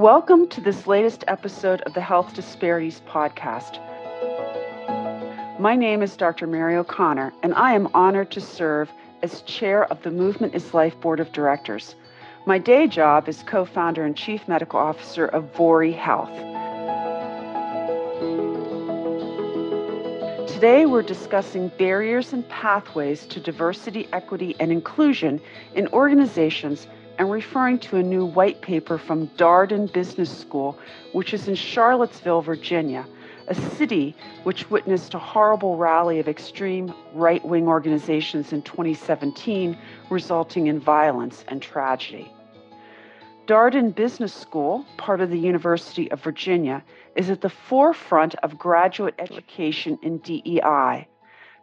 Welcome to this latest episode of the Health Disparities Podcast. My name is Dr. Mary O'Connor, and I am honored to serve as chair of the Movement is Life Board of Directors. My day job is co founder and chief medical officer of Vori Health. Today, we're discussing barriers and pathways to diversity, equity, and inclusion in organizations and referring to a new white paper from Darden Business School, which is in Charlottesville, Virginia, a city which witnessed a horrible rally of extreme right wing organizations in 2017, resulting in violence and tragedy. Darden Business School, part of the University of Virginia, is at the forefront of graduate education in DEI.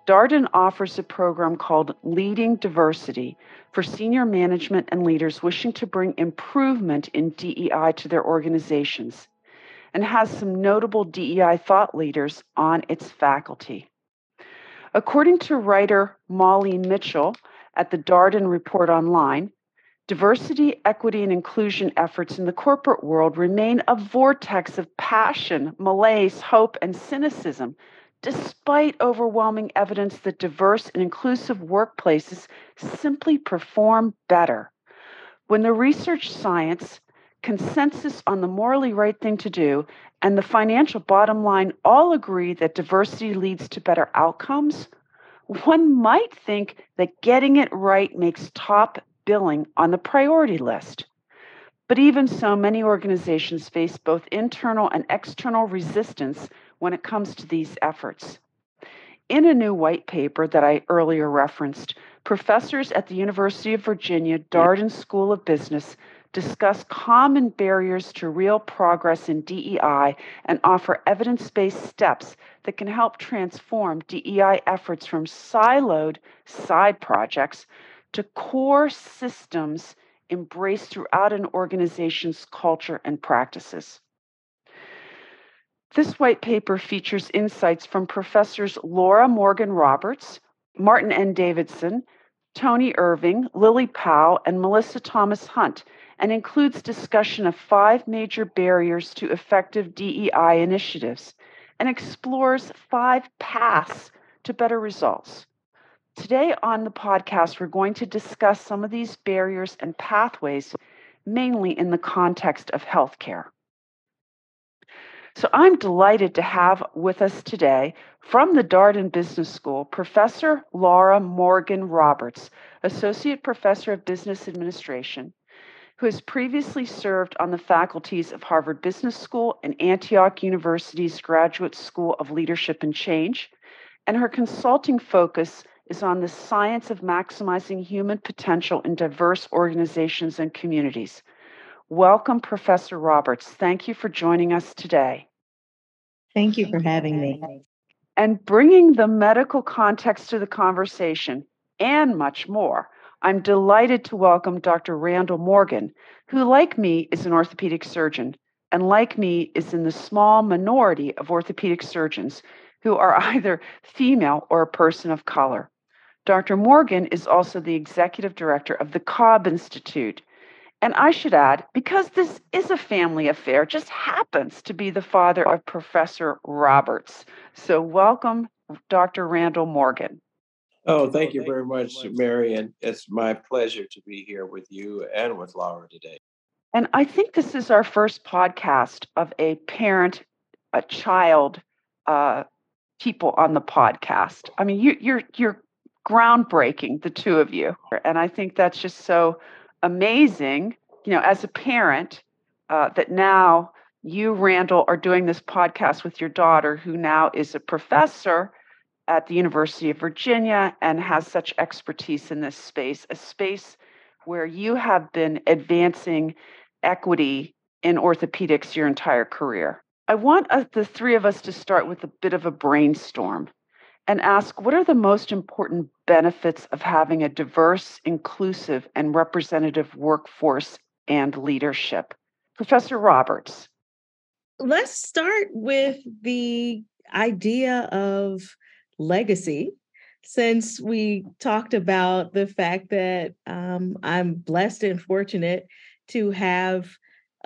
Darden offers a program called Leading Diversity for senior management and leaders wishing to bring improvement in DEI to their organizations and has some notable DEI thought leaders on its faculty. According to writer Molly Mitchell at the Darden Report Online, diversity, equity, and inclusion efforts in the corporate world remain a vortex of passion, malaise, hope, and cynicism despite overwhelming evidence that diverse and inclusive workplaces simply perform better. When the research science, consensus on the morally right thing to do, and the financial bottom line all agree that diversity leads to better outcomes, one might think that getting it right makes top billing on the priority list. But even so, many organizations face both internal and external resistance when it comes to these efforts. In a new white paper that I earlier referenced, professors at the University of Virginia Darden School of Business discuss common barriers to real progress in DEI and offer evidence based steps that can help transform DEI efforts from siloed side projects to core systems embraced throughout an organization's culture and practices. This white paper features insights from professors Laura Morgan Roberts, Martin N. Davidson, Tony Irving, Lili Powell, and Melissa Thomas Hunt, and includes discussion of five major barriers to effective DEI initiatives and explores five paths to better results. Today on the podcast, we're going to discuss some of these barriers and pathways, mainly in the context of healthcare. So I'm delighted to have with us today from the Darden Business School Professor Laura Morgan Roberts, Associate Professor of Business Administration, who has previously served on the faculties of Harvard Business School and Antioch University's Graduate School of Leadership and Change, and her consulting focus is on the science of maximizing human potential in diverse organizations and communities. Welcome, Professor Roberts. Thank you for joining us today. Thank you for having me. And bringing the medical context to the conversation and much more. I'm delighted to welcome Dr. Randall Morgan, who, like me, is an orthopedic surgeon, and like me, is in the small minority of orthopedic surgeons who are either female or a person of color. Dr. Morgan is also the executive director of the Cobb Institute, and I should add, because this is a family affair, just happens to be the father of Professor Roberts. So, welcome, Dr. Randall Morgan. Oh, thank you very much, Mary. And it's my pleasure to be here with you and with Laura today. And I think this is our first podcast of a parent, a child, uh, people on the podcast. I mean, you, you're you're groundbreaking, the two of you, and I think that's just so amazing, you know, as a parent, uh, that now you, Randall, are doing this podcast with your daughter, who now is a professor at the University of Virginia and has such expertise in this space, a space where you have been advancing equity in orthopedics your entire career. I want uh, the three of us to start with a bit of a brainstorm and ask what are the most important benefits of having a diverse, inclusive, and representative workforce and leadership? Professor Roberts. Let's start with the idea of legacy. Since we talked about the fact that um, I'm blessed and fortunate to have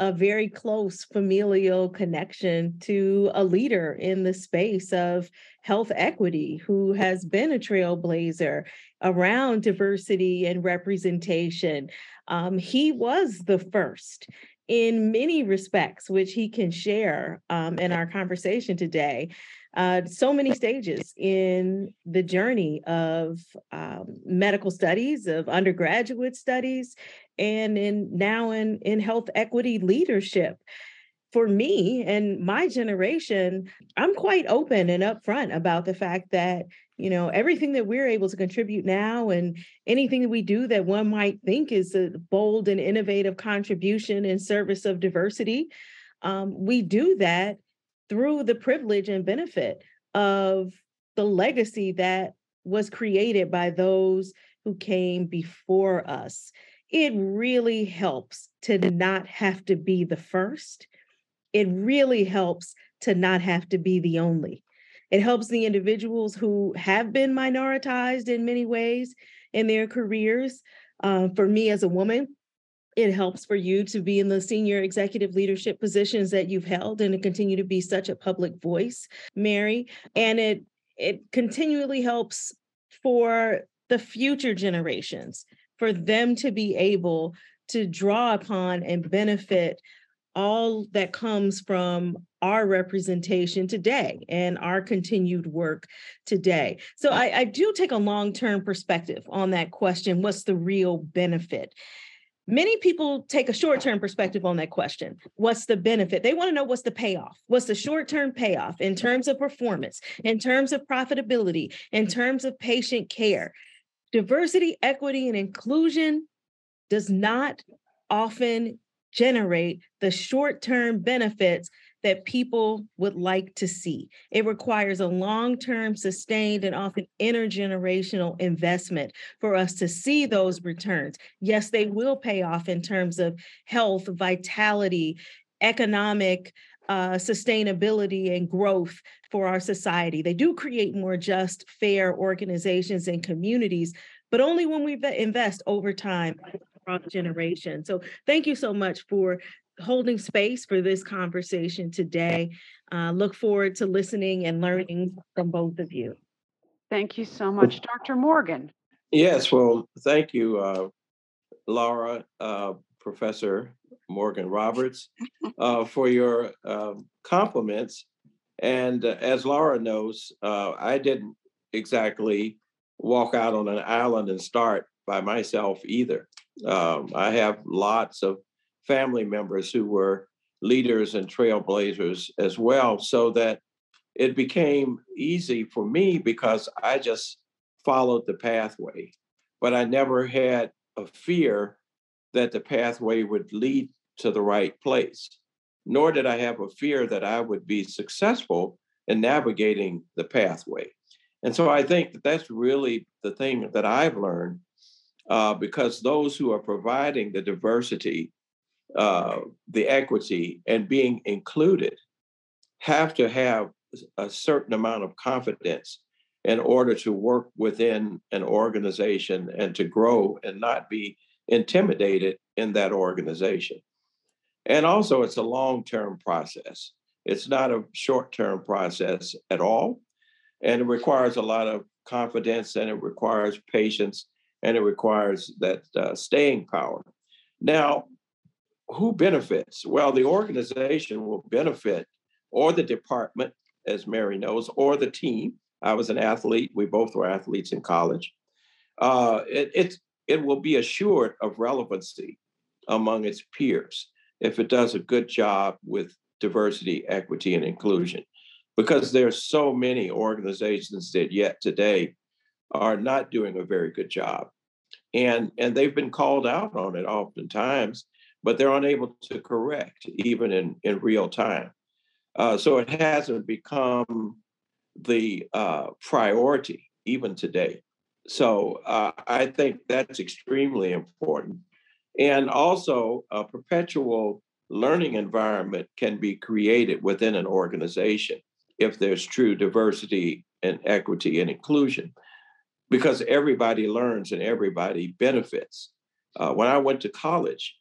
a very close familial connection to a leader in the space of health equity who has been a trailblazer around diversity and representation. Um, he was the first in many respects, which he can share um, in our conversation today. Uh, so many stages in the journey of um, medical studies, of undergraduate studies, and in now in, in health equity leadership. For me and my generation, I'm quite open and upfront about the fact that you know everything that we're able to contribute now and anything that we do that one might think is a bold and innovative contribution in service of diversity um, we do that through the privilege and benefit of the legacy that was created by those who came before us. It really helps to not have to be the first. It really helps to not have to be the only. It helps the individuals who have been minoritized in many ways in their careers. Uh, for me as a woman, it helps for you to be in the senior executive leadership positions that you've held and to continue to be such a public voice mary and it it continually helps for the future generations for them to be able to draw upon and benefit all that comes from our representation today and our continued work today. So I, I do take a long term perspective on that question what's the real benefit? Many people take a short term perspective on that question. What's the benefit? They want to know what's the payoff. What's the short term payoff in terms of performance, in terms of profitability, in terms of patient care? Diversity, equity, and inclusion does not often generate the short term benefits that people would like to see. It requires a long term, sustained, and often intergenerational investment for us to see those returns. Yes, they will pay off in terms of health, vitality, economic. Uh, sustainability and growth for our society. They do create more just, fair organizations and communities, but only when we invest over time across generations. So, thank you so much for holding space for this conversation today. Uh, look forward to listening and learning from both of you. Thank you so much, Dr. Morgan. Yes, well, thank you, uh, Laura, uh, Professor Morgan Roberts, uh, for your um, compliments. And uh, as Laura knows, uh, I didn't exactly walk out on an island and start by myself either. Um, I have lots of family members who were leaders and trailblazers as well, so that it became easy for me because I just followed the pathway. But I never had a fear that the pathway would lead to the right place, nor did I have a fear that I would be successful in navigating the pathway. And so I think that that's really the thing that I've learned uh, because those who are providing the diversity uh, the equity and being included have to have a certain amount of confidence in order to work within an organization and to grow and not be intimidated in that organization. And also, it's a long term process. It's not a short term process at all. And it requires a lot of confidence and it requires patience and it requires that uh, staying power. Now, who benefits? Well, the organization will benefit, or the department, as Mary knows, or the team. I was an athlete. We both were athletes in college. Uh, it, it, it will be assured of relevancy among its peers if it does a good job with diversity, equity, and inclusion. Because there's so many organizations that yet today are not doing a very good job. And, and they've been called out on it oftentimes but they're unable to correct even in, in real time. Uh, so it hasn't become the uh, priority even today. So uh, I think that's extremely important. And also, a perpetual learning environment can be created within an organization if there's true diversity and equity and inclusion, because everybody learns and everybody benefits. Uh, when I went to college,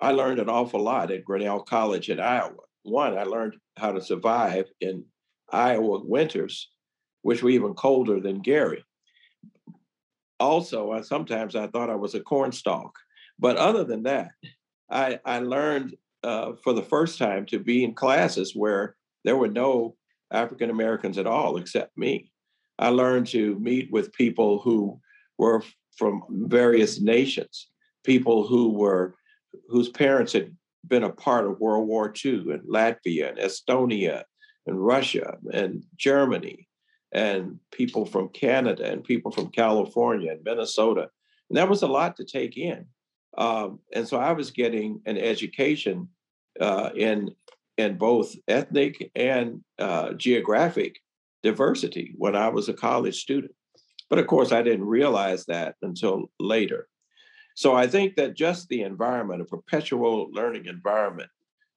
I learned an awful lot at Grinnell College in Iowa. One, I learned how to survive in Iowa winters, which were even colder than Gary. Also, I, sometimes I thought I was a cornstalk. But other than that, I, I learned uh, for the first time to be in classes where there were no African Americans at all except me. I learned to meet with people who were from various nations, people who were whose parents had been a part of World War II in Latvia and Estonia and Russia and Germany and people from Canada and people from California and Minnesota. And that was a lot to take in. Um, and so I was getting an education uh, in in both ethnic and uh, geographic diversity when I was a college student. But of course, I didn't realize that until later. So I think that just the environment, a perpetual learning environment,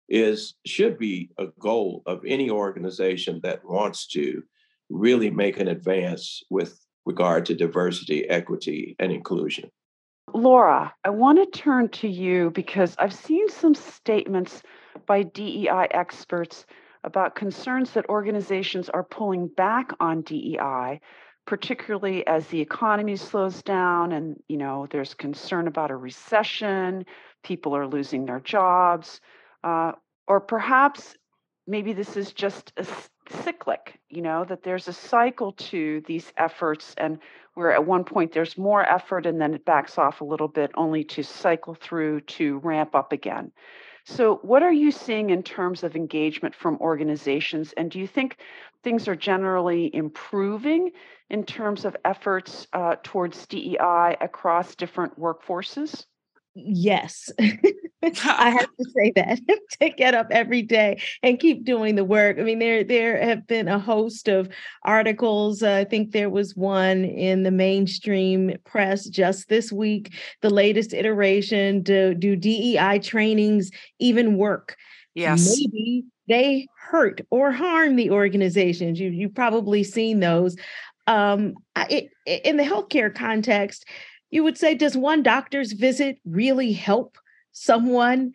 is should be a goal of any organization that wants to really make an advance with regard to diversity, equity, and inclusion. Laura, I want to turn to you because I've seen some statements by DEI experts about concerns that organizations are pulling back on DEI, particularly as the economy slows down and you know there's concern about a recession, people are losing their jobs, uh, or perhaps maybe this is just a cyclic, you know, that there's a cycle to these efforts and where at one point there's more effort and then it backs off a little bit only to cycle through to ramp up again. So, what are you seeing in terms of engagement from organizations? And do you think things are generally improving in terms of efforts uh, towards DEI across different workforces? Yes, I have to say that to get up every day and keep doing the work. I mean, there there have been a host of articles. Uh, I think there was one in the mainstream press just this week. The latest iteration. Do do DEI trainings even work? Yes. Maybe they hurt or harm the organizations. You you've probably seen those. Um, it, in the healthcare context, you would say, does one doctor's visit really help someone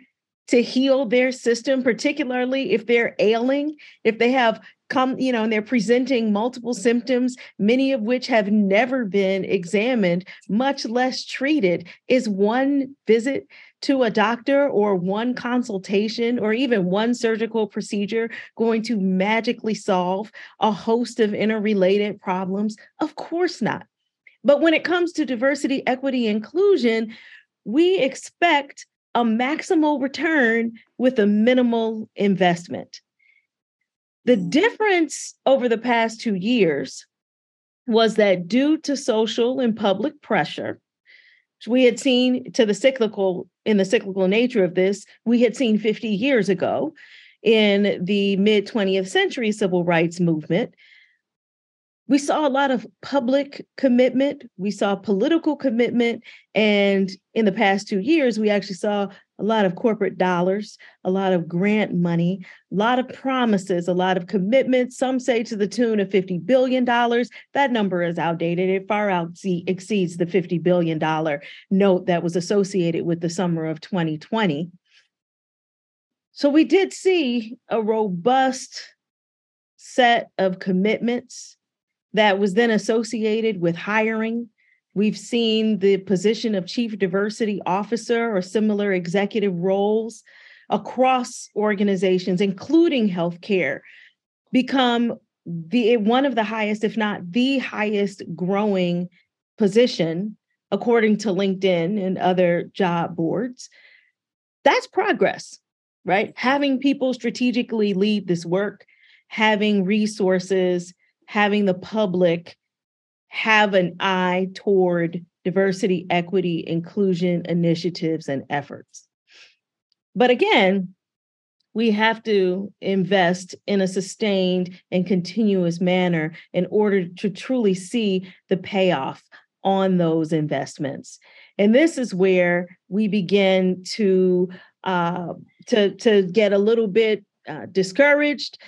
to heal their system, particularly if they're ailing, if they have come, you know, and they're presenting multiple symptoms, many of which have never been examined, much less treated? Is one visit to a doctor or one consultation or even one surgical procedure going to magically solve a host of interrelated problems? Of course not. But when it comes to diversity, equity, inclusion, we expect a maximal return with a minimal investment. The mm. difference over the past two years was that due to social and public pressure, we had seen to the cyclical in the cyclical nature of this, we had seen 50 years ago in the mid 20th century civil rights movement we saw a lot of public commitment, we saw political commitment, and in the past two years, we actually saw a lot of corporate dollars, a lot of grant money, a lot of promises, a lot of commitments. Some say to the tune of $50 billion. That number is outdated. It far out exceeds the $50 billion note that was associated with the summer of 2020. So we did see a robust set of commitments that was then associated with hiring. We've seen the position of chief diversity officer or similar executive roles across organizations, including healthcare, become the eh, one of the highest, if not the highest growing position, according to LinkedIn and other job boards. That's progress, right? Having people strategically lead this work, having resources having the public have an eye toward diversity, equity, inclusion initiatives and efforts. But again, we have to invest in a sustained and continuous manner in order to truly see the payoff on those investments. And this is where we begin to uh, to to get a little bit uh, discouraged,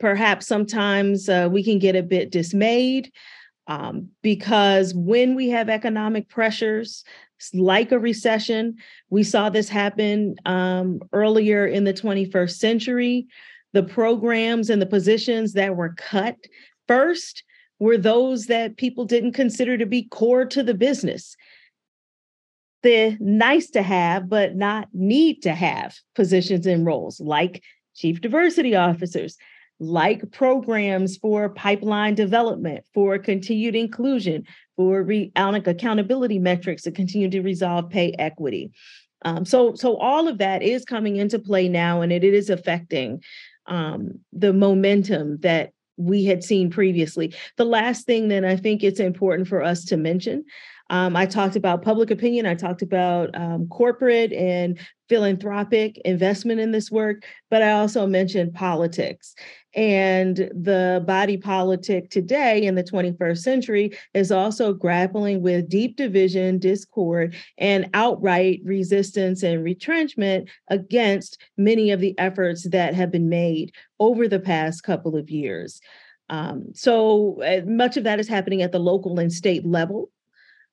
perhaps sometimes uh, we can get a bit dismayed um, because when we have economic pressures like a recession. We saw this happen um, earlier in the 21st century. The programs and the positions that were cut first were those that people didn't consider to be core to the business. The nice to have, but not need to have positions and roles, like chief diversity officers, like programs for pipeline development, for continued inclusion, for re- accountability metrics to continue to resolve pay equity. Um, so, so all of that is coming into play now, and it, it is affecting um, the momentum that we had seen previously. The last thing that I think it's important for us to mention um, I talked about public opinion. I talked about um, corporate and philanthropic investment in this work, but I also mentioned politics. And the body politic today in the 21st century is also grappling with deep division, discord, and outright resistance and retrenchment against many of the efforts that have been made over the past couple of years. Um, so uh, much of that is happening at the local and state level.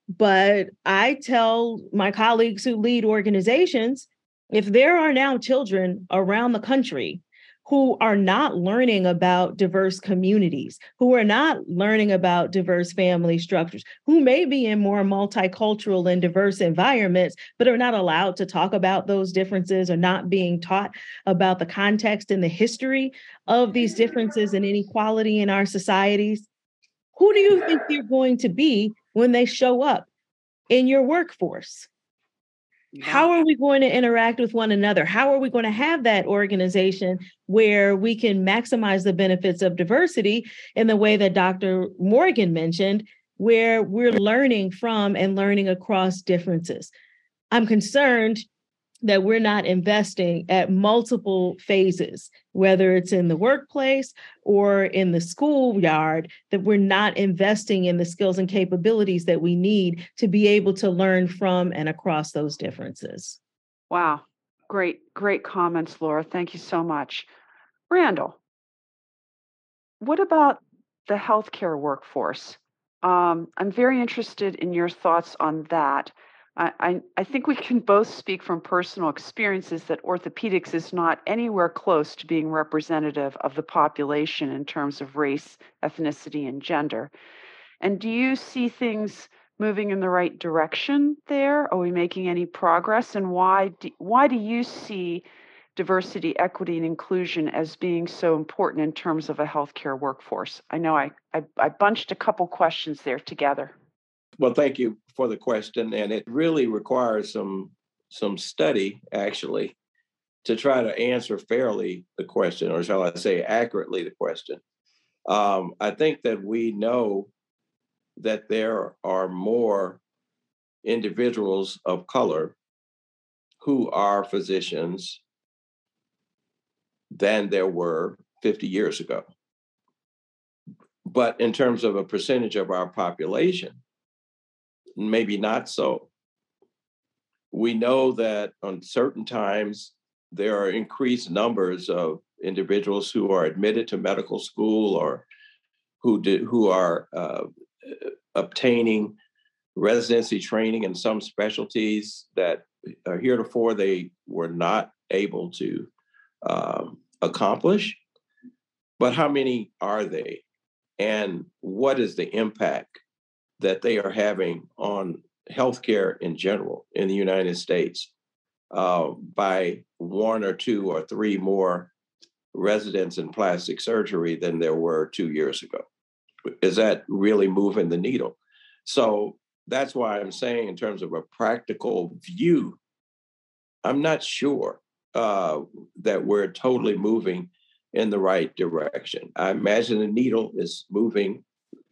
But I tell my colleagues who lead organizations if there are now children around the country who are not learning about diverse communities, who are not learning about diverse family structures, who may be in more multicultural and diverse environments, but are not allowed to talk about those differences or not being taught about the context and the history of these differences and inequality in our societies. Who do you think you're going to be when they show up in your workforce? How are we going to interact with one another? How are we going to have that organization where we can maximize the benefits of diversity in the way that Dr. Morgan mentioned, where we're learning from and learning across differences? I'm concerned that we're not investing at multiple phases, whether it's in the workplace or in the schoolyard, that we're not investing in the skills and capabilities that we need to be able to learn from and across those differences. Wow. Great, great comments, Laura. Thank you so much. Randall, what about the healthcare workforce? Um, I'm very interested in your thoughts on that. I, I, think we can both speak from personal experiences that orthopedics is not anywhere close to being representative of the population in terms of race, ethnicity, and gender. And do you see things moving in the right direction there? Are we making any progress? And why do, why do you see diversity, equity, and inclusion as being so important in terms of a healthcare workforce? I know I, I, I bunched a couple questions there together. Well, thank you for the question, and it really requires some some study actually to try to answer fairly the question, or shall I say accurately the question. Um, I think that we know that there are more individuals of color who are physicians than there were 50 years ago. But in terms of a percentage of our population, maybe not so. We know that on certain times there are increased numbers of individuals who are admitted to medical school or who do, who are uh, obtaining residency training in some specialties that uh, heretofore they were not able to um, accomplish. But how many are they? And what is the impact that they are having on healthcare in general in the United States uh, by one or two or three more residents in plastic surgery than there were two years ago. Is that really moving the needle? So that's why I'm saying, in terms of a practical view, I'm not sure uh, that we're totally moving in the right direction. I imagine the needle is moving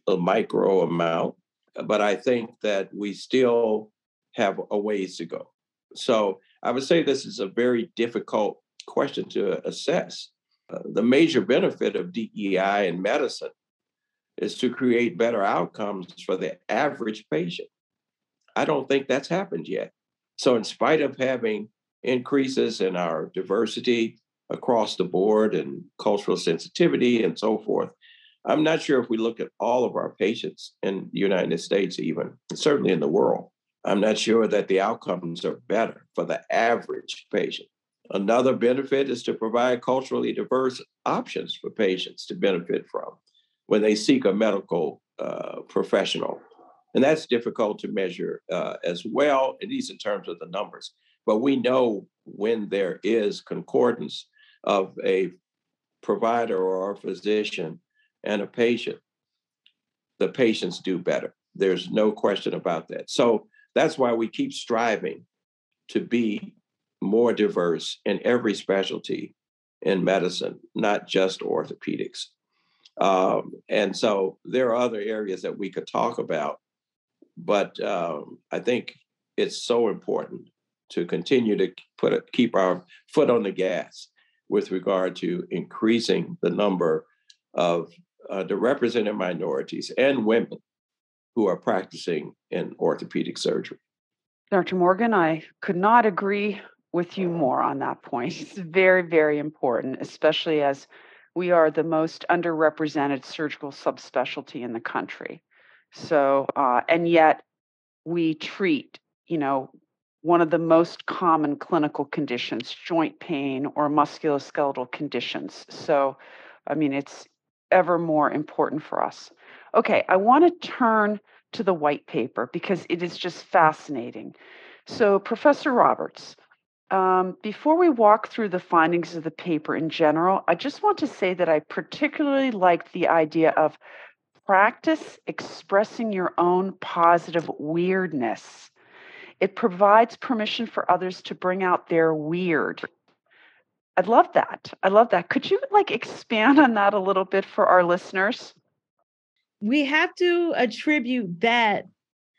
a micro amount, but I think that we still have a ways to go. So I would say this is a very difficult question to assess. Uh, the major benefit of DEI in medicine is to create better outcomes for the average patient. I don't think that's happened yet. So, in spite of having increases in our diversity across the board and cultural sensitivity and so forth, I'm not sure if we look at all of our patients in the United States, even certainly in the world, I'm not sure that the outcomes are better for the average patient. Another benefit is to provide culturally diverse options for patients to benefit from when they seek a medical uh, professional. And that's difficult to measure uh, as well, at least in terms of the numbers. But we know when there is concordance of a provider or a physician and a patient, the patients do better. There's no question about that. So that's why we keep striving to be more diverse in every specialty in medicine, not just orthopedics. Um, and so there are other areas that we could talk about, but um, I think it's so important to continue to put a, keep our foot on the gas with regard to increasing the number of uh, the represented minorities and women who are practicing in orthopedic surgery. Dr. Morgan, I could not agree with you more on that point. It's very, very important, especially as we are the most underrepresented surgical subspecialty in the country. So, uh, and yet we treat, you know, one of the most common clinical conditions, joint pain or musculoskeletal conditions. So, I mean, it's ever more important for us. Okay, I want to turn to the white paper because it is just fascinating. So, Professor Roberts, um, before we walk through the findings of the paper in general, I just want to say that I particularly liked the idea of practice expressing your own positive weirdness. It provides permission for others to bring out their weird. I love that. I love that. Could you like expand on that a little bit for our listeners? We have to attribute that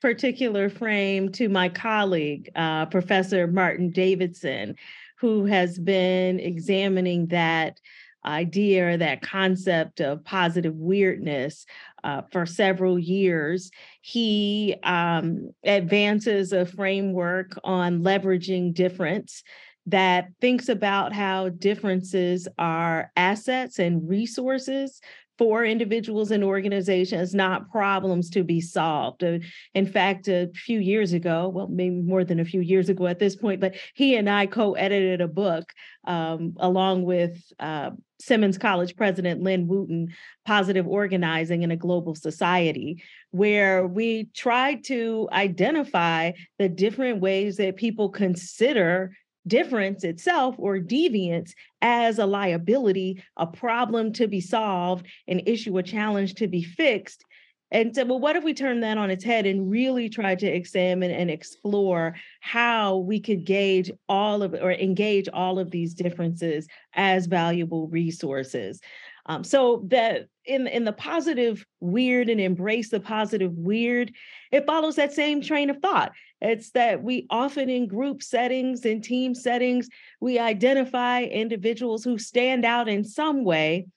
particular frame to my colleague, uh, Professor Martin Davidson, who has been examining that idea, that concept of positive weirdness uh, for several years. He um, advances a framework on leveraging difference that thinks about how differences are assets and resources for individuals and organizations, not problems to be solved. Uh, in fact, a few years ago, well, maybe more than a few years ago at this point, but he and I co edited a book um, along with uh, Simmons College President Lynn Wooten, Positive Organizing in a Global Society, where we tried to identify the different ways that people consider difference itself or deviance as a liability, a problem to be solved, an issue, a challenge to be fixed. And so, well, what if we turn that on its head and really try to examine and explore how we could gauge all of or engage all of these differences as valuable resources? Um, so that in in the positive weird and embrace the positive weird, it follows that same train of thought. It's that we often in group settings and team settings, we identify individuals who stand out in some way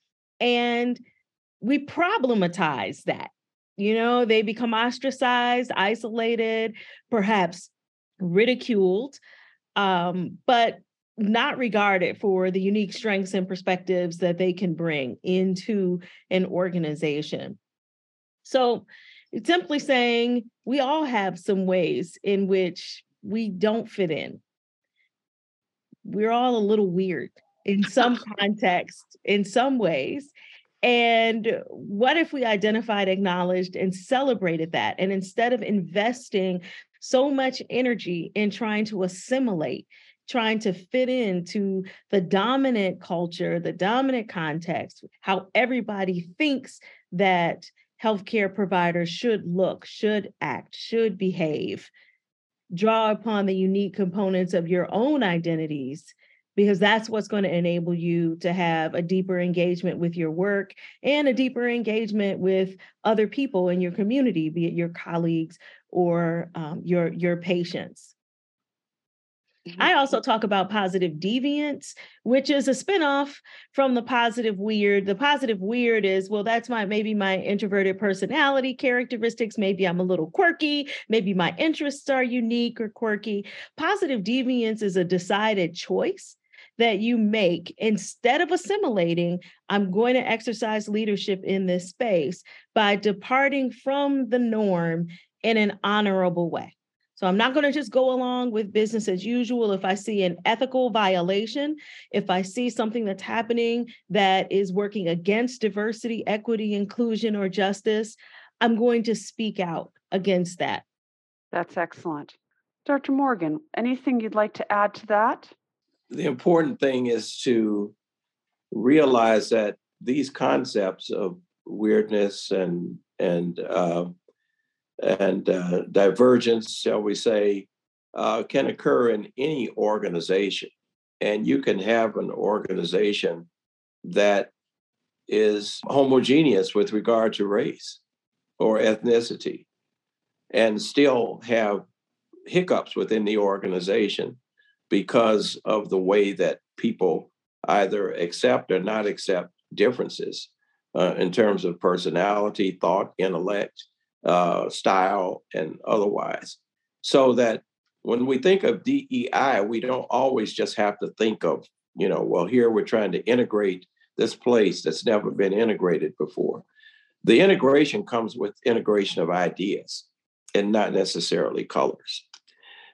and we problematize that. You know, they become ostracized, isolated, perhaps ridiculed, um, but not regarded for the unique strengths and perspectives that they can bring into an organization. So, it's simply saying we all have some ways in which we don't fit in. We're all a little weird in some context, in some ways. And what if we identified, acknowledged, and celebrated that? And instead of investing so much energy in trying to assimilate, trying to fit into the dominant culture, the dominant context, how everybody thinks that healthcare providers should look, should act, should behave. Draw upon the unique components of your own identities because that's what's going to enable you to have a deeper engagement with your work and a deeper engagement with other people in your community, be it your colleagues or um, your your patients. Mm-hmm. I also talk about positive deviance, which is a spinoff from the positive weird. The positive weird is, well, that's my maybe my introverted personality characteristics. Maybe I'm a little quirky. Maybe my interests are unique or quirky. Positive deviance is a decided choice that you make instead of assimilating, I'm going to exercise leadership in this space by departing from the norm in an honorable way. So I'm not going to just go along with business as usual. If I see an ethical violation, if I see something that's happening that is working against diversity, equity, inclusion, or justice, I'm going to speak out against that. That's excellent. Dr. Morgan, anything you'd like to add to that? The important thing is to realize that these concepts of weirdness and and uh, and uh, divergence, shall we say, uh, can occur in any organization. And you can have an organization that is homogeneous with regard to race or ethnicity and still have hiccups within the organization because of the way that people either accept or not accept differences uh, in terms of personality, thought, intellect, uh, style, and otherwise. So that when we think of DEI, we don't always just have to think of, you know, well, here we're trying to integrate this place that's never been integrated before. The integration comes with integration of ideas and not necessarily colors.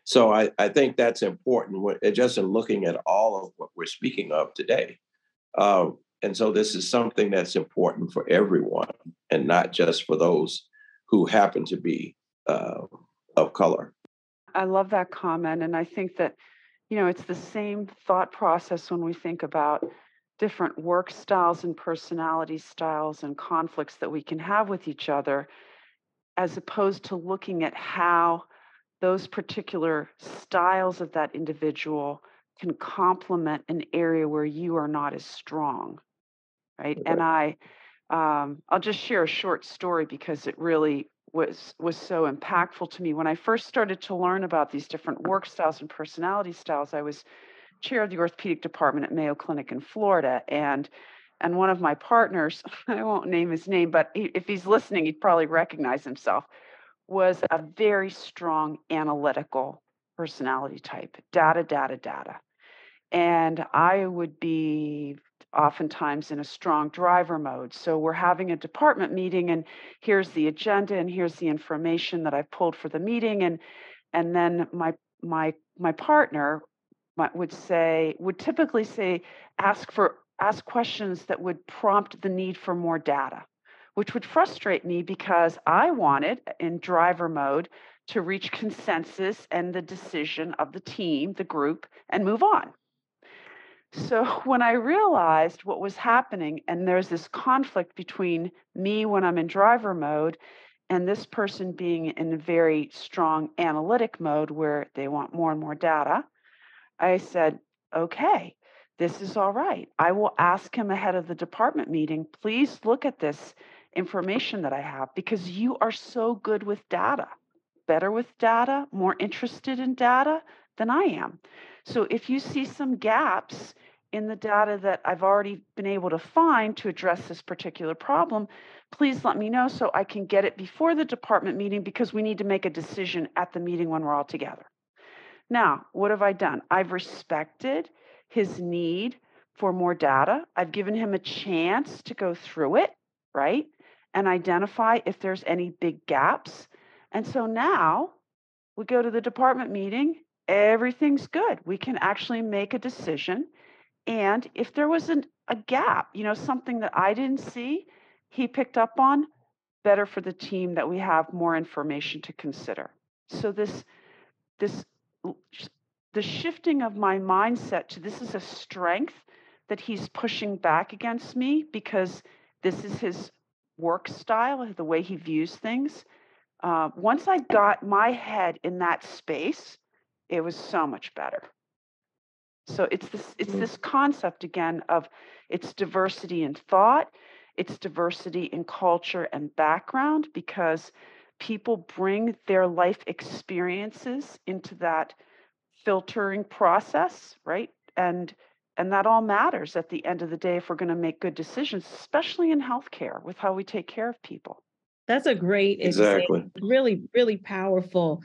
So I, I think that's important just in looking at all of what we're speaking of today. Uh, and so this is something that's important for everyone and not just for those who happen to be uh, of color. I love that comment. And I think that, you know, it's the same thought process when we think about different work styles and personality styles and conflicts that we can have with each other, as opposed to looking at how those particular styles of that individual can complement an area where you are not as strong right? And I, um, I'll just share a short story because it really was was so impactful to me. When I first started to learn about these different work styles and personality styles, I was chair of the orthopedic department at Mayo Clinic in Florida, and and one of my partners, I won't name his name, but he, if he's listening, he'd probably recognize himself, was a very strong analytical personality type, data, data, data. And I would be oftentimes in a strong driver mode. So we're having a department meeting and here's the agenda and here's the information that I've pulled for the meeting and and then my my my partner would say would typically say ask for ask questions that would prompt the need for more data which would frustrate me because I wanted in driver mode to reach consensus and the decision of the team, the group, and move on. So when I realized what was happening, and there's this conflict between me when I'm in driver mode and this person being in a very strong analytic mode where they want more and more data, I said, okay, this is all right. I will ask him ahead of the department meeting, please look at this information that I have because you are so good with data, better with data, more interested in data than I am. So if you see some gaps in the data that I've already been able to find to address this particular problem, please let me know so I can get it before the department meeting because we need to make a decision at the meeting when we're all together. Now, what have I done? I've respected his need for more data. I've given him a chance to go through it, right? And identify if there's any big gaps. And so now we go to the department meeting everything's good. We can actually make a decision. And if there was an, a gap, you know, something that I didn't see, he picked up on, better for the team that we have more information to consider. So this, this, the shifting of my mindset to this is a strength that he's pushing back against me because this is his work style, the way he views things. Uh, once I got my head in that space, it was so much better. So it's this it's mm. this concept again of it's diversity in thought, it's diversity in culture and background because people bring their life experiences into that filtering process, right? And and that all matters at the end of the day if we're going to make good decisions, especially in healthcare with how we take care of people. That's a great exactly. Example. Really, really powerful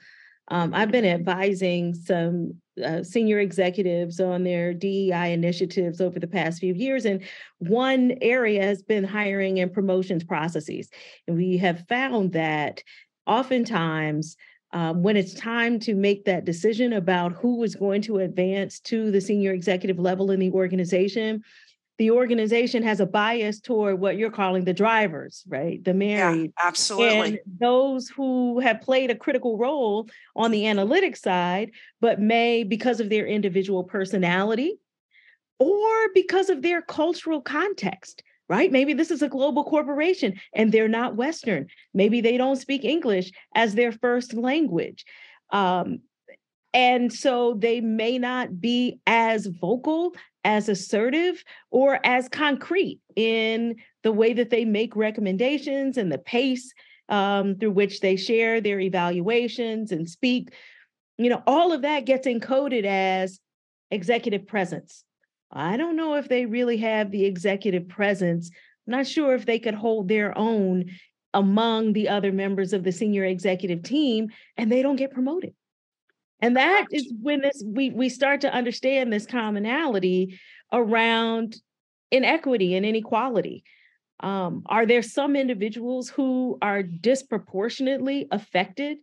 um, I've been advising some uh, senior executives on their DEI initiatives over the past few years. And one area has been hiring and promotions processes. And we have found that oftentimes um, when it's time to make that decision about who is going to advance to the senior executive level in the organization, the organization has a bias toward what you're calling the drivers, right? The married. Yeah, absolutely. And those who have played a critical role on the analytic side, but may, because of their individual personality or because of their cultural context, right? Maybe this is a global corporation and they're not Western. Maybe they don't speak English as their first language. Um, and so they may not be as vocal as assertive or as concrete in the way that they make recommendations and the pace um, through which they share their evaluations and speak. You know, all of that gets encoded as executive presence. I don't know if they really have the executive presence. I'm not sure if they could hold their own among the other members of the senior executive team and they don't get promoted. And that is when this we we start to understand this commonality around inequity and inequality. Um, are there some individuals who are disproportionately affected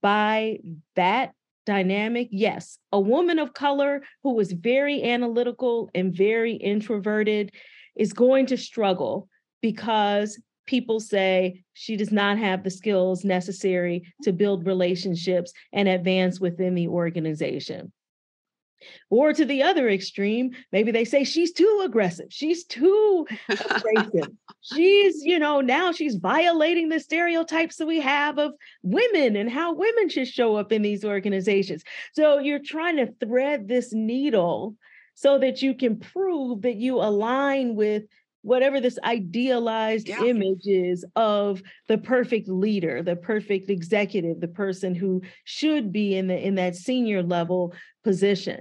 by that dynamic? Yes. A woman of color who is very analytical and very introverted is going to struggle because people say she does not have the skills necessary to build relationships and advance within the organization. Or to the other extreme, maybe they say she's too aggressive, she's too abrasive. she's, you know, now she's violating the stereotypes that we have of women and how women should show up in these organizations. So you're trying to thread this needle so that you can prove that you align with whatever this idealized yeah. image is of the perfect leader the perfect executive the person who should be in the in that senior level position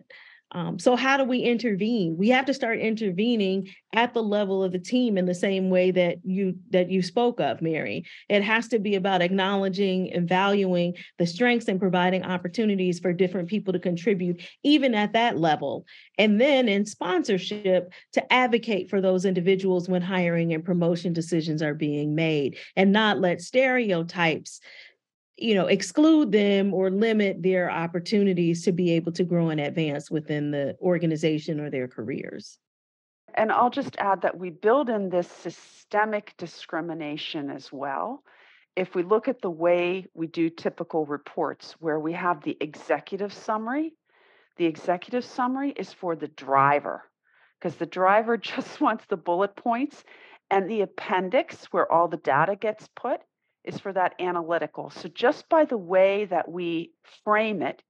um, so how do we intervene? We have to start intervening at the level of the team in the same way that you that you spoke of, Mary. It has to be about acknowledging and valuing the strengths and providing opportunities for different people to contribute, even at that level. And then in sponsorship, to advocate for those individuals when hiring and promotion decisions are being made, and not let stereotypes you know exclude them or limit their opportunities to be able to grow and advance within the organization or their careers. And i'll just add that we build in this systemic discrimination as well. If we look at the way we do typical reports where we have the executive summary the executive summary is for the driver because the driver just wants the bullet points and the appendix where all the data gets put is for that analytical. So just by the way that we frame it,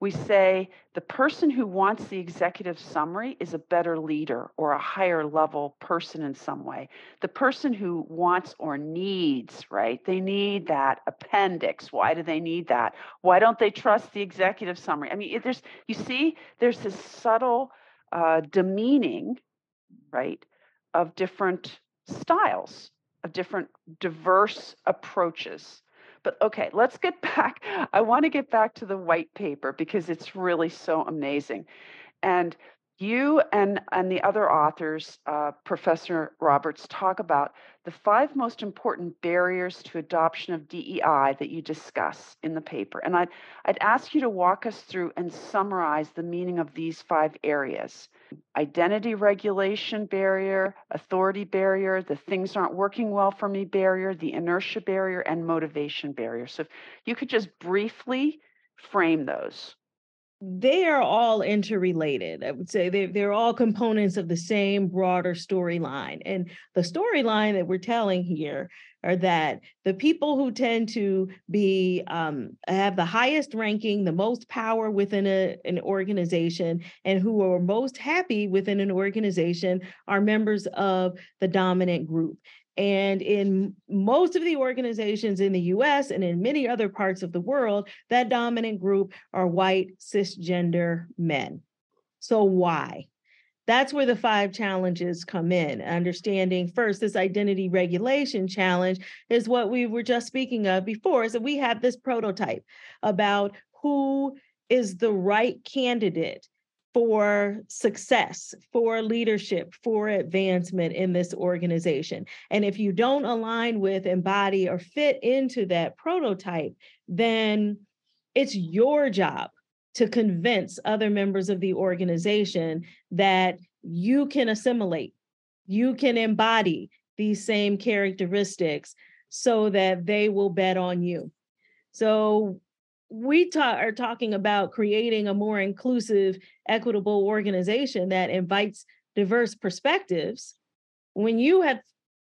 we say the person who wants the executive summary is a better leader or a higher level person in some way. The person who wants or needs, right? They need that appendix. Why do they need that? Why don't they trust the executive summary? I mean, there's, you see, there's this subtle uh, demeaning, right, of different styles of different diverse approaches. But okay, let's get back. I want to get back to the white paper because it's really so amazing. And you and, and the other authors, uh, Professor Roberts, talk about the five most important barriers to adoption of DEI that you discuss in the paper. And I'd, I'd ask you to walk us through and summarize the meaning of these five areas identity regulation barrier, authority barrier, the things aren't working well for me barrier, the inertia barrier, and motivation barrier. So if you could just briefly frame those they are all interrelated. I would say they're, they're all components of the same broader storyline. And the storyline that we're telling here are that the people who tend to be um, have the highest ranking, the most power within a, an organization, and who are most happy within an organization are members of the dominant group. And in most of the organizations in the US and in many other parts of the world, that dominant group are white cisgender men. So, why? That's where the five challenges come in. Understanding first, this identity regulation challenge is what we were just speaking of before. So, we have this prototype about who is the right candidate for success, for leadership, for advancement in this organization. And if you don't align with, embody, or fit into that prototype, then It's your job to convince other members of the organization that you can assimilate, you can embody these same characteristics so that they will bet on you. So we ta- are talking about creating a more inclusive, equitable organization that invites diverse perspectives. When you have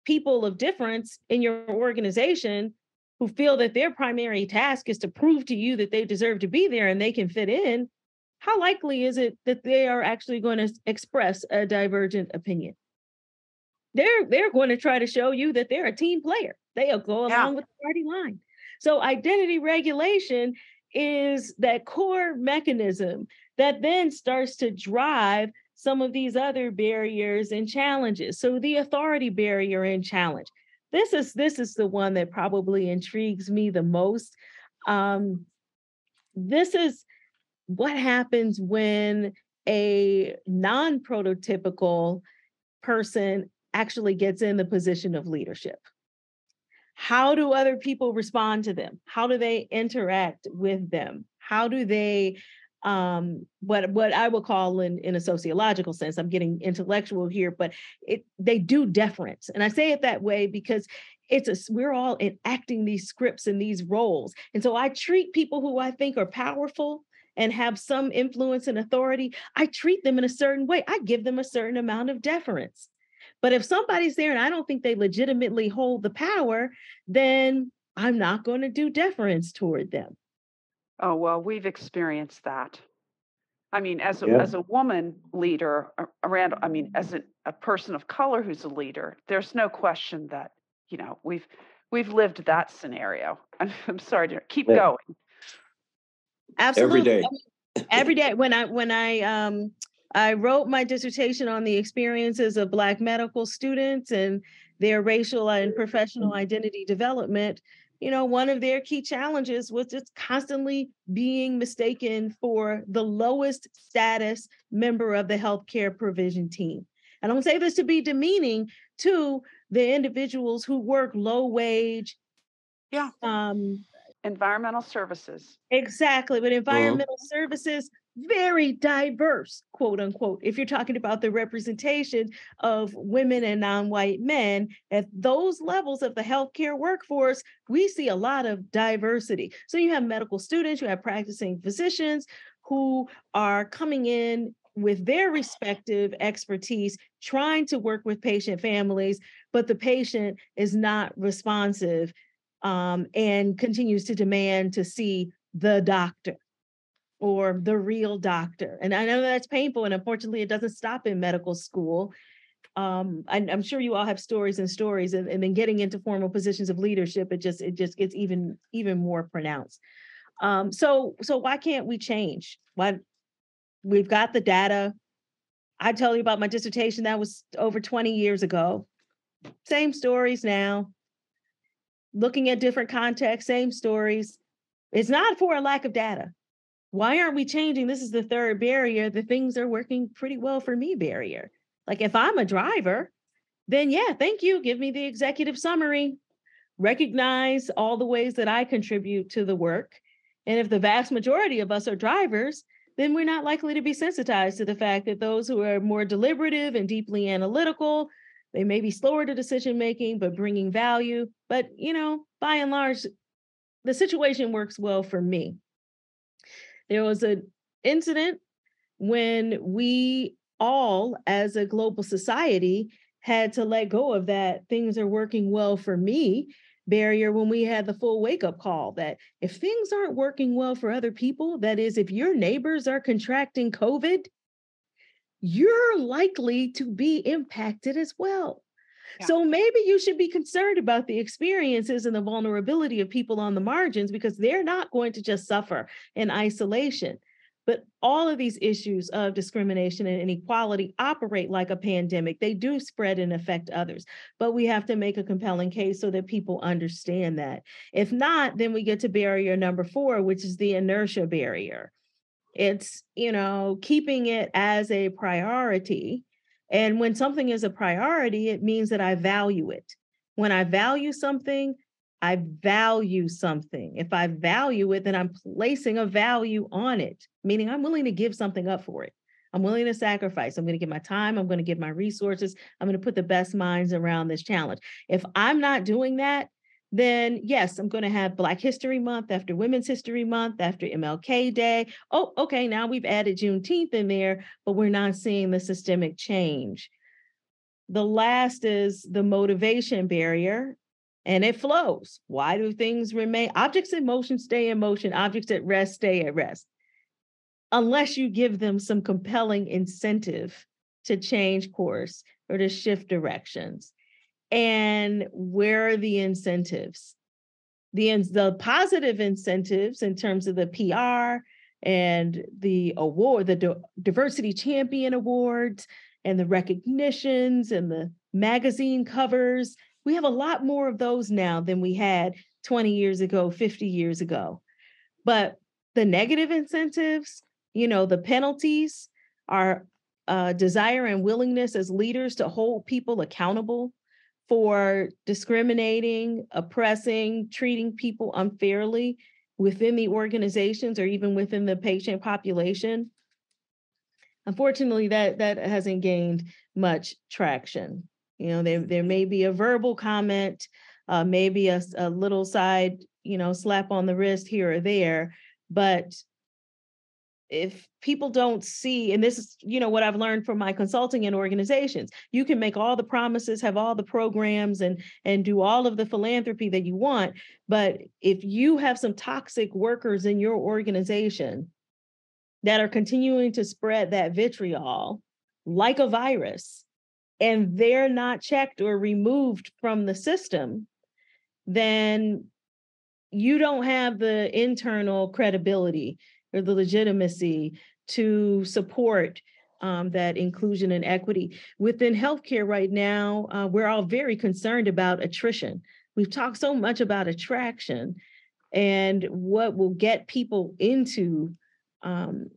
people of difference in your organization who feel that their primary task is to prove to you that they deserve to be there and they can fit in, how likely is it that they are actually going to express a divergent opinion? They're they're going to try to show you that they're a team player. They'll go along yeah. with the party line. So identity regulation is that core mechanism that then starts to drive some of these other barriers and challenges. So the authority barrier and challenge. This is this is the one that probably intrigues me the most. Um, this is what happens when a non-prototypical person actually gets in the position of leadership how do other people respond to them how do they interact with them how do they um what what i would call in in a sociological sense i'm getting intellectual here but it they do deference and i say it that way because it's a we're all enacting these scripts and these roles and so i treat people who i think are powerful and have some influence and authority i treat them in a certain way i give them a certain amount of deference but if somebody's there and I don't think they legitimately hold the power, then I'm not going to do deference toward them. Oh, well, we've experienced that. I mean, as a, yeah. as a woman leader around, I mean, as a, a person of color who's a leader, there's no question that, you know, we've we've lived that scenario. I'm, I'm sorry to keep yeah. going. Absolutely. Every day. Every day when I when I um I wrote my dissertation on the experiences of Black medical students and their racial and professional identity development. You know, one of their key challenges was just constantly being mistaken for the lowest status member of the healthcare provision team. I don't say this to be demeaning to the individuals who work low wage. Yeah. Um, environmental services. Exactly. But environmental services very diverse, quote unquote, if you're talking about the representation of women and non white men at those levels of the healthcare workforce, we see a lot of diversity. So you have medical students, you have practicing physicians who are coming in with their respective expertise, trying to work with patient families, but the patient is not responsive um, and continues to demand to see the doctor or the real doctor. And I know that's painful, and unfortunately, it doesn't stop in medical school. Um, I, I'm sure you all have stories and stories, and, and then getting into formal positions of leadership, it just it just gets even even more pronounced. Um, so so why can't we change? Why we've got the data. I tell you about my dissertation that was over 20 years ago. Same stories now. Looking at different contexts, same stories. It's not for a lack of data why aren't we changing? This is the third barrier. The things are working pretty well for me barrier. Like if I'm a driver, then yeah, thank you. Give me the executive summary. Recognize all the ways that I contribute to the work. And if the vast majority of us are drivers, then we're not likely to be sensitized to the fact that those who are more deliberative and deeply analytical, they may be slower to decision making, but bringing value. But, you know, by and large, the situation works well for me. There was an incident when we all, as a global society, had to let go of that things are working well for me barrier when we had the full wake up call that if things aren't working well for other people, that is, if your neighbors are contracting COVID, you're likely to be impacted as well. So maybe you should be concerned about the experiences and the vulnerability of people on the margins because they're not going to just suffer in isolation. But all of these issues of discrimination and inequality operate like a pandemic. They do spread and affect others, but we have to make a compelling case so that people understand that. If not, then we get to barrier number four, which is the inertia barrier. It's, you know, keeping it as a priority. And when something is a priority, it means that I value it. When I value something, I value something. If I value it, then I'm placing a value on it, meaning I'm willing to give something up for it. I'm willing to sacrifice. I'm going to give my time. I'm going to give my resources. I'm going to put the best minds around this challenge. If I'm not doing that, then yes, I'm going to have Black History Month after Women's History Month after MLK Day. Oh, okay, now we've added Juneteenth in there, but we're not seeing the systemic change. The last is the motivation barrier, and it flows. Why do things remain? Objects in motion stay in motion, objects at rest stay at rest unless you give them some compelling incentive to change course or to shift directions. And where are the incentives? The, the positive incentives in terms of the PR and the award, the Diversity Champion Awards, and the recognitions and the magazine covers. We have a lot more of those now than we had 20 years ago, 50 years ago. But the negative incentives, you know, the penalties, our uh, desire and willingness as leaders to hold people accountable for discriminating, oppressing, treating people unfairly within the organizations or even within the patient population. Unfortunately, that that hasn't gained much traction. You know, there there may be a verbal comment, uh, maybe a, a little side, you know, slap on the wrist here or there, but if people don't see and this is you know what i've learned from my consulting in organizations you can make all the promises have all the programs and and do all of the philanthropy that you want but if you have some toxic workers in your organization that are continuing to spread that vitriol like a virus and they're not checked or removed from the system then you don't have the internal credibility or the legitimacy to support um, that inclusion and equity. Within healthcare right now, uh, we're all very concerned about attrition. We've talked so much about attraction and what will get people into um,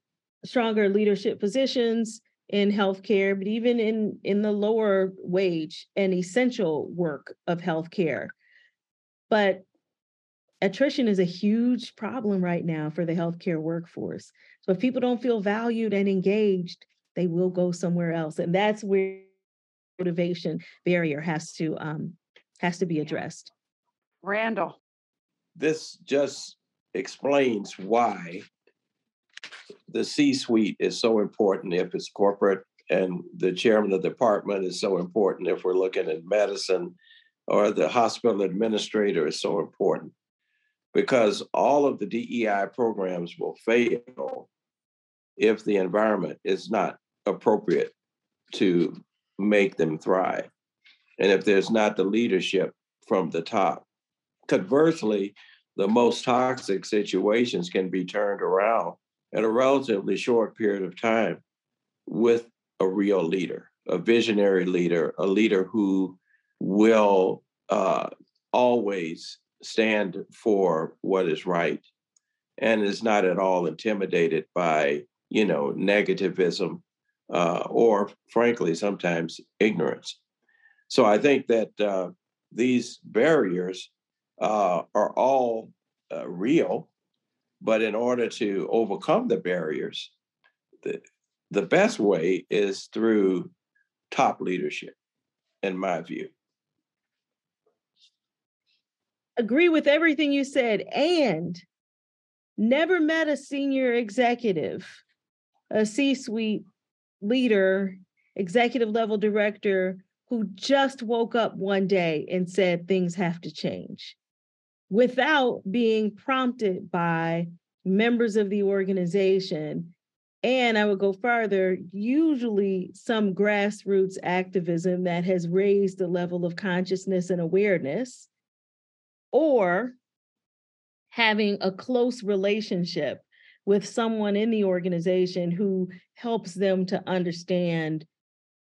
stronger leadership positions in healthcare, but even in, in the lower wage and essential work of healthcare. But attrition is a huge problem right now for the healthcare workforce. So if people don't feel valued and engaged, they will go somewhere else, and that's where motivation barrier has to um, has to be addressed. Randall, this just explains why the C-suite is so important if it's corporate, and the chairman of the department is so important if we're looking at medicine, or the hospital administrator is so important because all of the DEI programs will fail if the environment is not appropriate to make them thrive. And if there's not the leadership from the top. Conversely, the most toxic situations can be turned around in a relatively short period of time with a real leader, a visionary leader, a leader who will uh, always stand for what is right and is not at all intimidated by you know negativism uh, or frankly sometimes ignorance. So i think that uh, these barriers uh, are all uh, real but in order to overcome the barriers the, the best way is through top leadership in my view agree with everything you said and never met a senior executive, a C suite leader, executive level director who just woke up one day and said things have to change without being prompted by members of the organization. And I would go further, usually some grassroots activism that has raised the level of consciousness and awareness or having a close relationship with someone in the organization who helps them to understand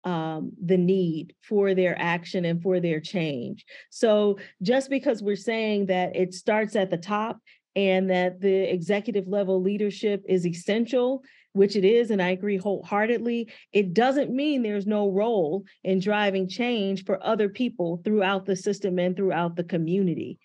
um, the need for their action and for their change. So just because we're saying that it starts at the top and that the executive level leadership is essential, which it is, and I agree wholeheartedly, it doesn't mean there's no role in driving change for other people throughout the system and throughout the community.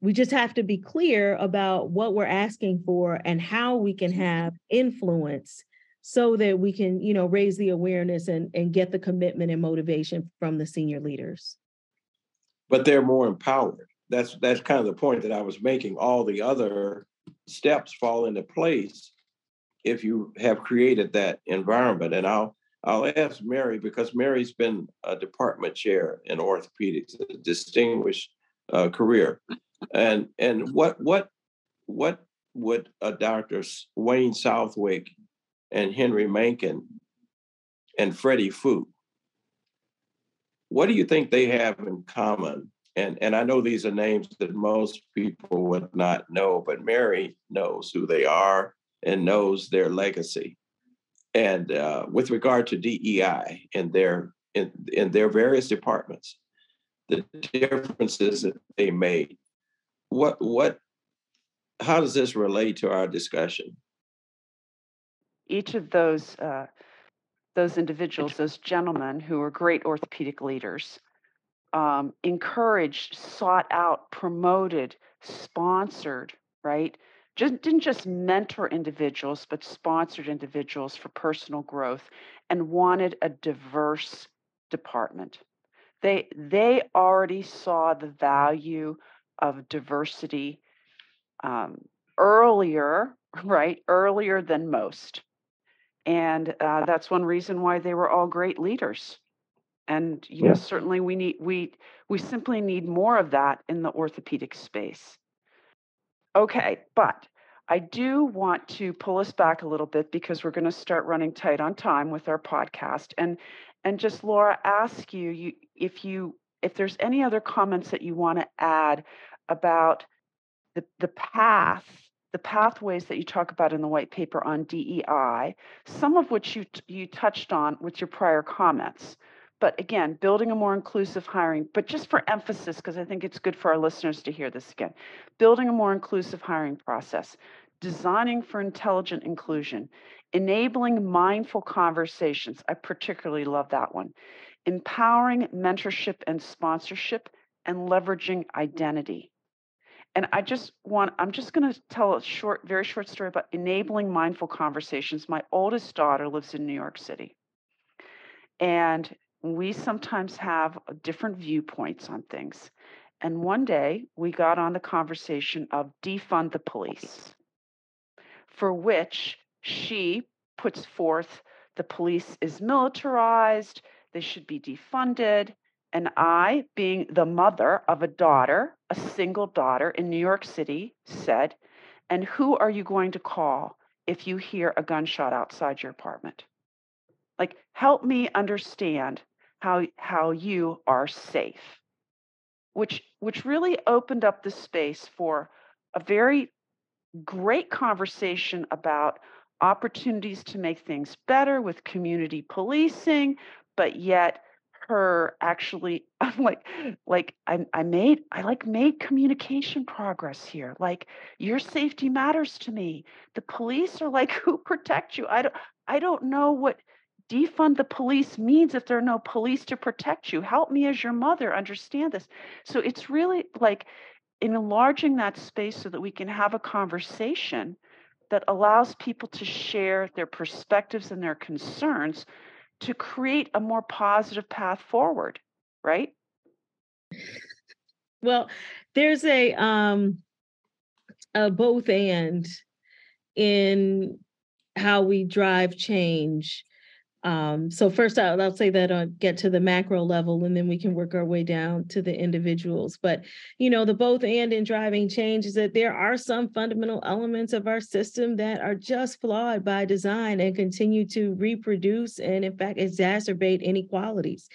We just have to be clear about what we're asking for and how we can have influence so that we can you know raise the awareness and and get the commitment and motivation from the senior leaders. But they're more empowered. That's that's kind of the point that i was making. All the other steps fall into place if you have created that environment. And i'll i'll ask mary because mary's been a department chair in orthopedics a distinguished uh, career and and what what what would a Dr. Wayne Southwick and Henry Mankin and Freddie Fu, what do you think they have in common? And and I know these are names that most people would not know, but Mary knows who they are and knows their legacy. And uh, with regard to DEI in their in, in their various departments, the differences that they made what what how does this relate to our discussion? Each of those uh, those individuals, those gentlemen who were great orthopedic leaders, um, encouraged, sought out, promoted, sponsored, right? Just didn't just mentor individuals, but sponsored individuals for personal growth and wanted a diverse department. They they already saw the value of diversity um, earlier, right? Earlier than most. And uh, that's one reason why they were all great leaders. And you know, certainly we need we we simply need more of that in the orthopedic space. Okay, but I do want to pull us back a little bit because we're going to start running tight on time with our podcast. And and just Laura, ask you, you if you if there's any other comments that you want to add about the, the path, the pathways that you talk about in the white paper on DEI, some of which you, you touched on with your prior comments. But again, building a more inclusive hiring, but just for emphasis, because I think it's good for our listeners to hear this again building a more inclusive hiring process, designing for intelligent inclusion, enabling mindful conversations. I particularly love that one. Empowering mentorship and sponsorship, and leveraging identity. And I just want, I'm just going to tell a short, very short story about enabling mindful conversations. My oldest daughter lives in New York City. And we sometimes have uh, different viewpoints on things. And one day we got on the conversation of defund the police, for which she puts forth the police is militarized, they should be defunded. And I, being the mother of a daughter, a single daughter in New York City, said, And who are you going to call if you hear a gunshot outside your apartment? Like, help me understand how, how you are safe. Which, which really opened up the space for a very great conversation about opportunities to make things better with community policing, but yet her actually I'm like like I I made I like made communication progress here. Like your safety matters to me. The police are like who protect you? I don't I don't know what defund the police means if there are no police to protect you. Help me as your mother understand this. So it's really like in enlarging that space so that we can have a conversation that allows people to share their perspectives and their concerns to create a more positive path forward, right? Well, there's a um a both and in how we drive change um, so first I'll, I'll say that I'll get to the macro level and then we can work our way down to the individuals. But you know, the both and in driving change is that there are some fundamental elements of our system that are just flawed by design and continue to reproduce and in fact exacerbate inequalities.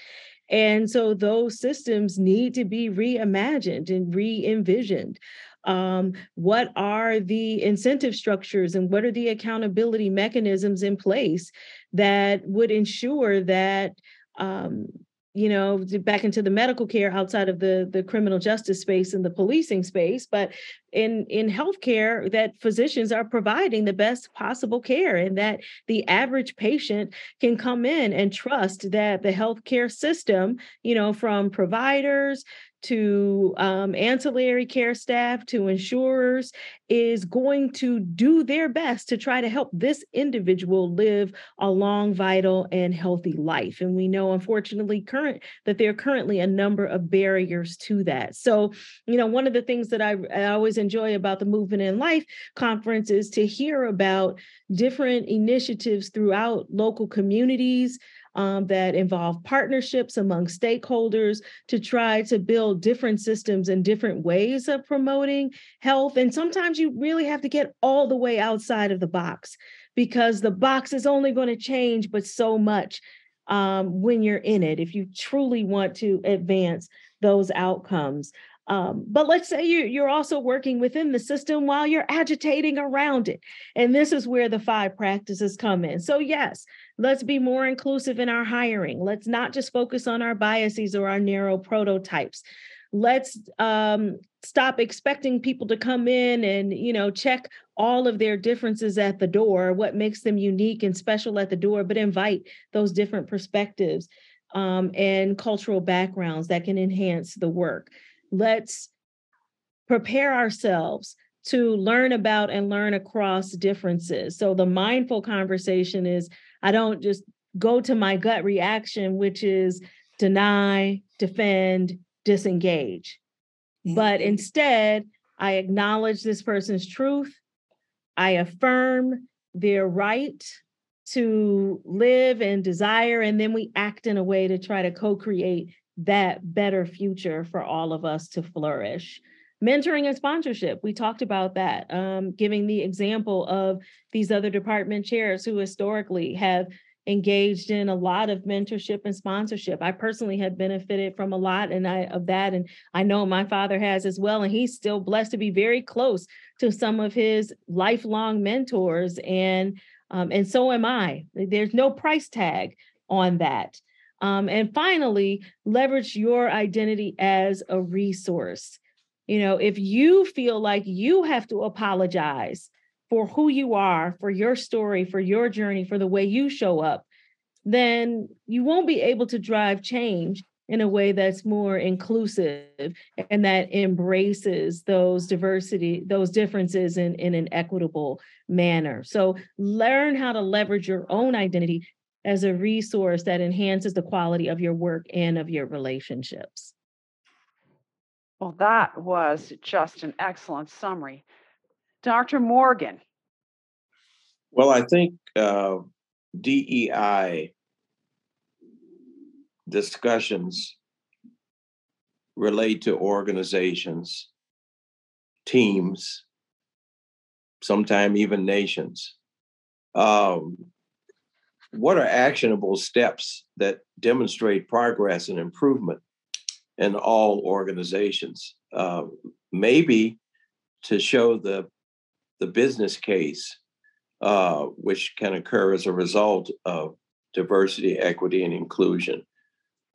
And so those systems need to be reimagined and re-envisioned um, what are the incentive structures and what are the accountability mechanisms in place that would ensure that um, you know back into the medical care outside of the the criminal justice space and the policing space but in in healthcare that physicians are providing the best possible care and that the average patient can come in and trust that the healthcare system you know from providers to um, ancillary care staff to insurers is going to do their best to try to help this individual live a long vital and healthy life. And we know unfortunately current that there are currently a number of barriers to that. So you know one of the things that I, I always enjoy about the Movement is Life conference is to hear about different initiatives throughout local communities um, that involve partnerships among stakeholders to try to build different systems and different ways of promoting health. And sometimes you really have to get all the way outside of the box because the box is only going to change, but so much um, when you're in it, if you truly want to advance those outcomes. Um, but let's say you, you're also working within the system while you're agitating around it. And this is where the five practices come in. So, yes, let's be more inclusive in our hiring. Let's not just focus on our biases or our narrow prototypes. Let's um, stop expecting people to come in and you know check all of their differences at the door, what makes them unique and special at the door, but invite those different perspectives um, and cultural backgrounds that can enhance the work let's prepare ourselves to learn about and learn across differences. So the mindful conversation is I don't just go to my gut reaction, which is deny, defend, disengage. Mm-hmm. But instead, I acknowledge this person's truth. I affirm their right to live and desire, and then we act in a way to try to co create that better future for all of us to flourish. Mentoring and sponsorship, we talked about that, um, giving the example of these other department chairs who historically have engaged in a lot of mentorship and sponsorship. I personally have benefited from a lot and I of that and I know my father has as well and he's still blessed to be very close to some of his lifelong mentors and um, and so am I. There's no price tag on that. Um, and finally, leverage your identity as a resource. You know, if you feel like you have to apologize for who you are, for your story, for your journey, for the way you show up, then you won't be able to drive change in a way that's more inclusive and that embraces those diversity, those differences in, in an equitable manner. So learn how to leverage your own identity as a resource that enhances the quality of your work and of your relationships. Well, that was just an excellent summary. Dr. Morgan. Well, I think uh, DEI discussions relate to organizations, teams, sometimes even nations. Um, what are actionable steps that demonstrate progress and improvement in all organizations? Uh, maybe to show the the business case, uh, which can occur as a result of diversity, equity, and inclusion,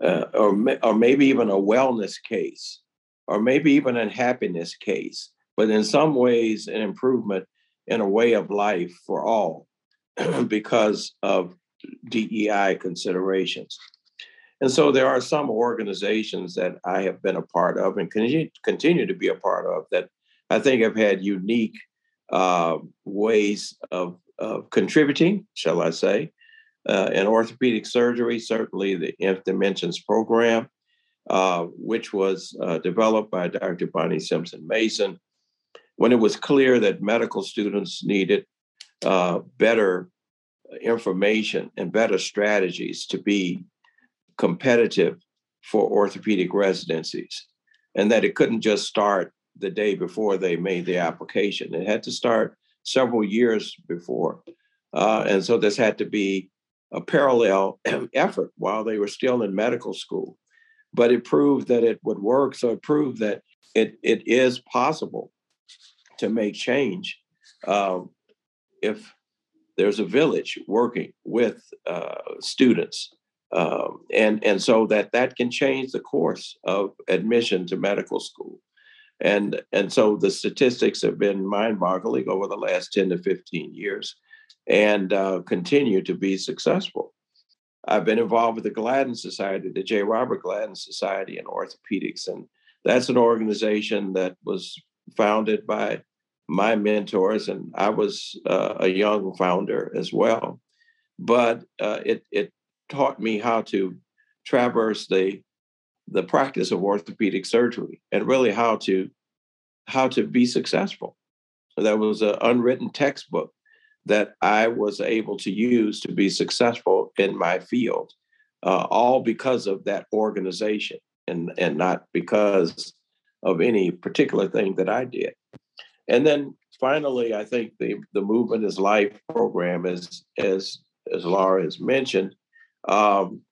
uh, or or maybe even a wellness case, or maybe even a happiness case, but in some ways an improvement in a way of life for all because of DEI considerations. And so there are some organizations that I have been a part of and continue to be a part of that I think have had unique uh, ways of, of contributing, shall I say. Uh, in orthopedic surgery, certainly the Nth Dimensions program, uh, which was uh, developed by Dr. Bonnie Simpson Mason, when it was clear that medical students needed uh, better information and better strategies to be competitive for orthopedic residencies, and that it couldn't just start the day before they made the application. It had to start several years before. Uh, and so this had to be a parallel effort while they were still in medical school. But it proved that it would work. So it proved that it, it is possible to make change uh, if there's a village working with uh, students. Um, and, and so that that can change the course of admission to medical school. And, and so the statistics have been mind boggling over the last 10 to 15 years and uh, continue to be successful. I've been involved with the Gladden Society, the J. Robert Gladden Society in orthopedics, and that's an organization that was founded by my mentors, and I was uh, a young founder as well. But uh, it it taught me how to traverse the the practice of orthopedic surgery and really how to how to be successful. So That was an unwritten textbook that I was able to use to be successful in my field, uh, all because of that organization and, and not because of any particular thing that I did. And then finally, I think the, the Movement is Life program, as, as, as Laura has mentioned, um,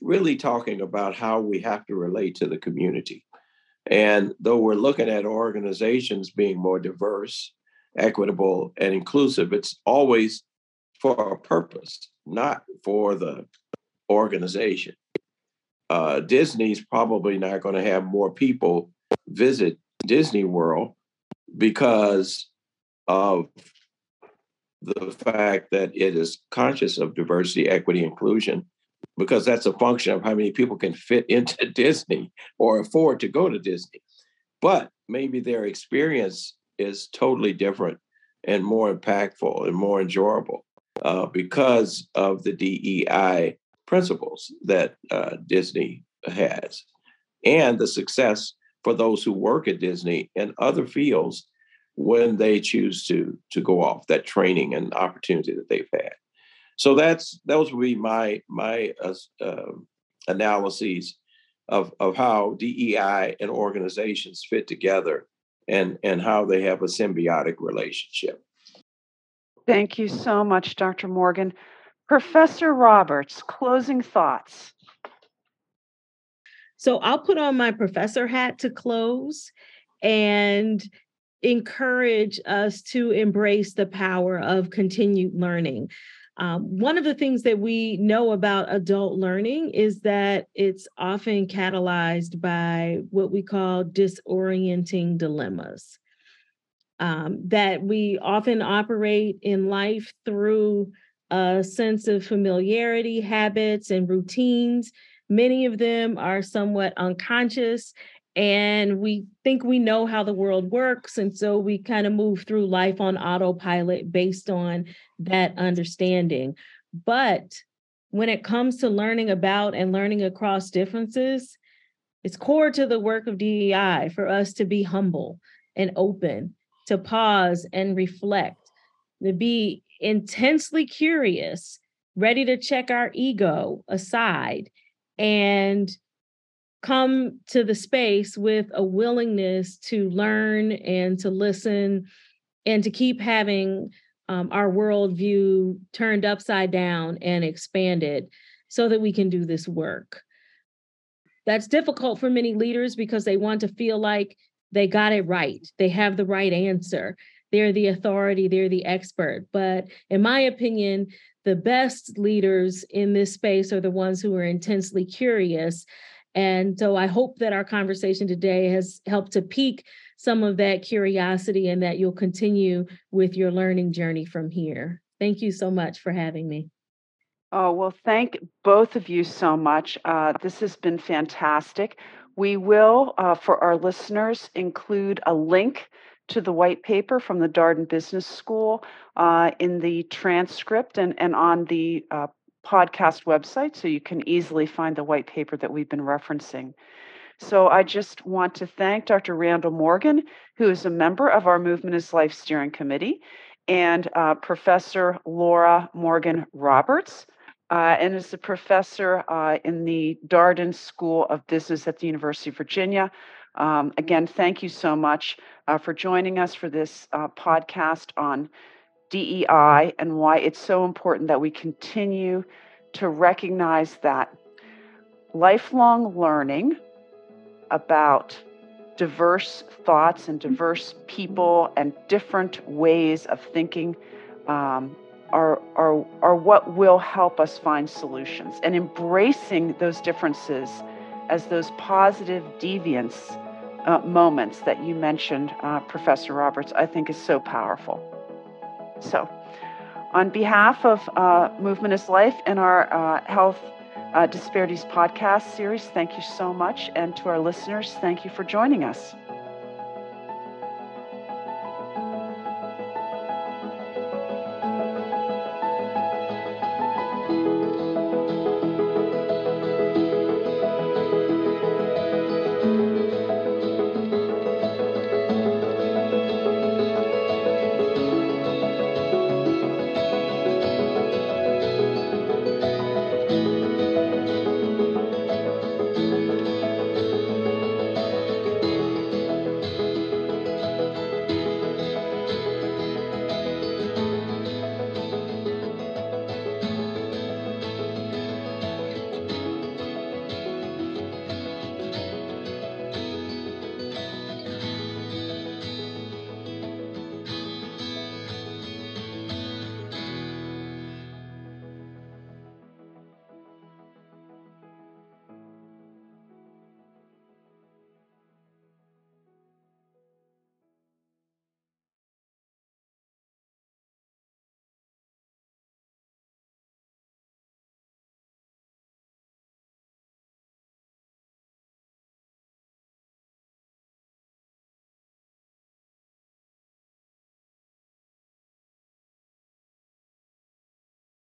really talking about how we have to relate to the community. And though we're looking at organizations being more diverse, equitable, and inclusive, it's always for a purpose, not for the organization. Uh, Disney's probably not going to have more people visit Disney World because of the fact that it is conscious of diversity, equity, inclusion, because that's a function of how many people can fit into Disney or afford to go to Disney. But maybe their experience is totally different and more impactful and more enjoyable uh, because of the DEI principles that uh, Disney has and the success for those who work at Disney and other fields when they choose to to go off that training and opportunity that they've had. So that's those would be my my uh, uh, analyses of of how DEI and organizations fit together and and how they have a symbiotic relationship. Thank you so much, Dr. Morgan. Professor Roberts, closing thoughts. So I'll put on my professor hat to close and encourage us to embrace the power of continued learning. Um, one of the things that we know about adult learning is that it's often catalyzed by what we call disorienting dilemmas. Um, that we often operate in life through a sense of familiarity, habits, and routines. Many of them are somewhat unconscious and we think we know how the world works and so we kind of move through life on autopilot based on that understanding. But when it comes to learning about and learning across differences it's core to the work of DEI for us to be humble and open to pause and reflect to be intensely curious ready to check our ego aside and come to the space with a willingness to learn and to listen and to keep having um, our worldview turned upside down and expanded so that we can do this work. That's difficult for many leaders because they want to feel like they got it right, they have the right answer, they're the authority, they're the expert. But in my opinion, the best leaders in this space are the ones who are intensely curious and so I hope that our conversation today has helped to pique some of that curiosity and that you'll continue with your learning journey from here. Thank you so much for having me. Oh, well, thank both of you so much. Uh, this has been fantastic. We will, uh, for our listeners, include a link to the white paper from the Darden Business School uh, in the transcript and, and on the uh, podcast website, so you can easily find the white paper that we've been referencing. So I just want to thank Dr. Randall Morgan, who is a member of our Movement is Life Steering Committee, and uh, Professor Laura Morgan Roberts, uh, and is a professor uh, in the Darden School of Business at the University of Virginia. Um, again, thank you so much uh, for joining us for this uh, podcast on DEI and why it's so important that we continue to recognize that lifelong learning about diverse thoughts and diverse people and different ways of thinking um, are, are, are what will help us find solutions. And embracing those differences as those positive deviance uh, moments that you mentioned, uh, Professor Roberts, I think is so powerful. So, on behalf of uh, Movement is Life and our uh, health uh, Disparities podcast series. Thank you so much. And to our listeners, thank you for joining us.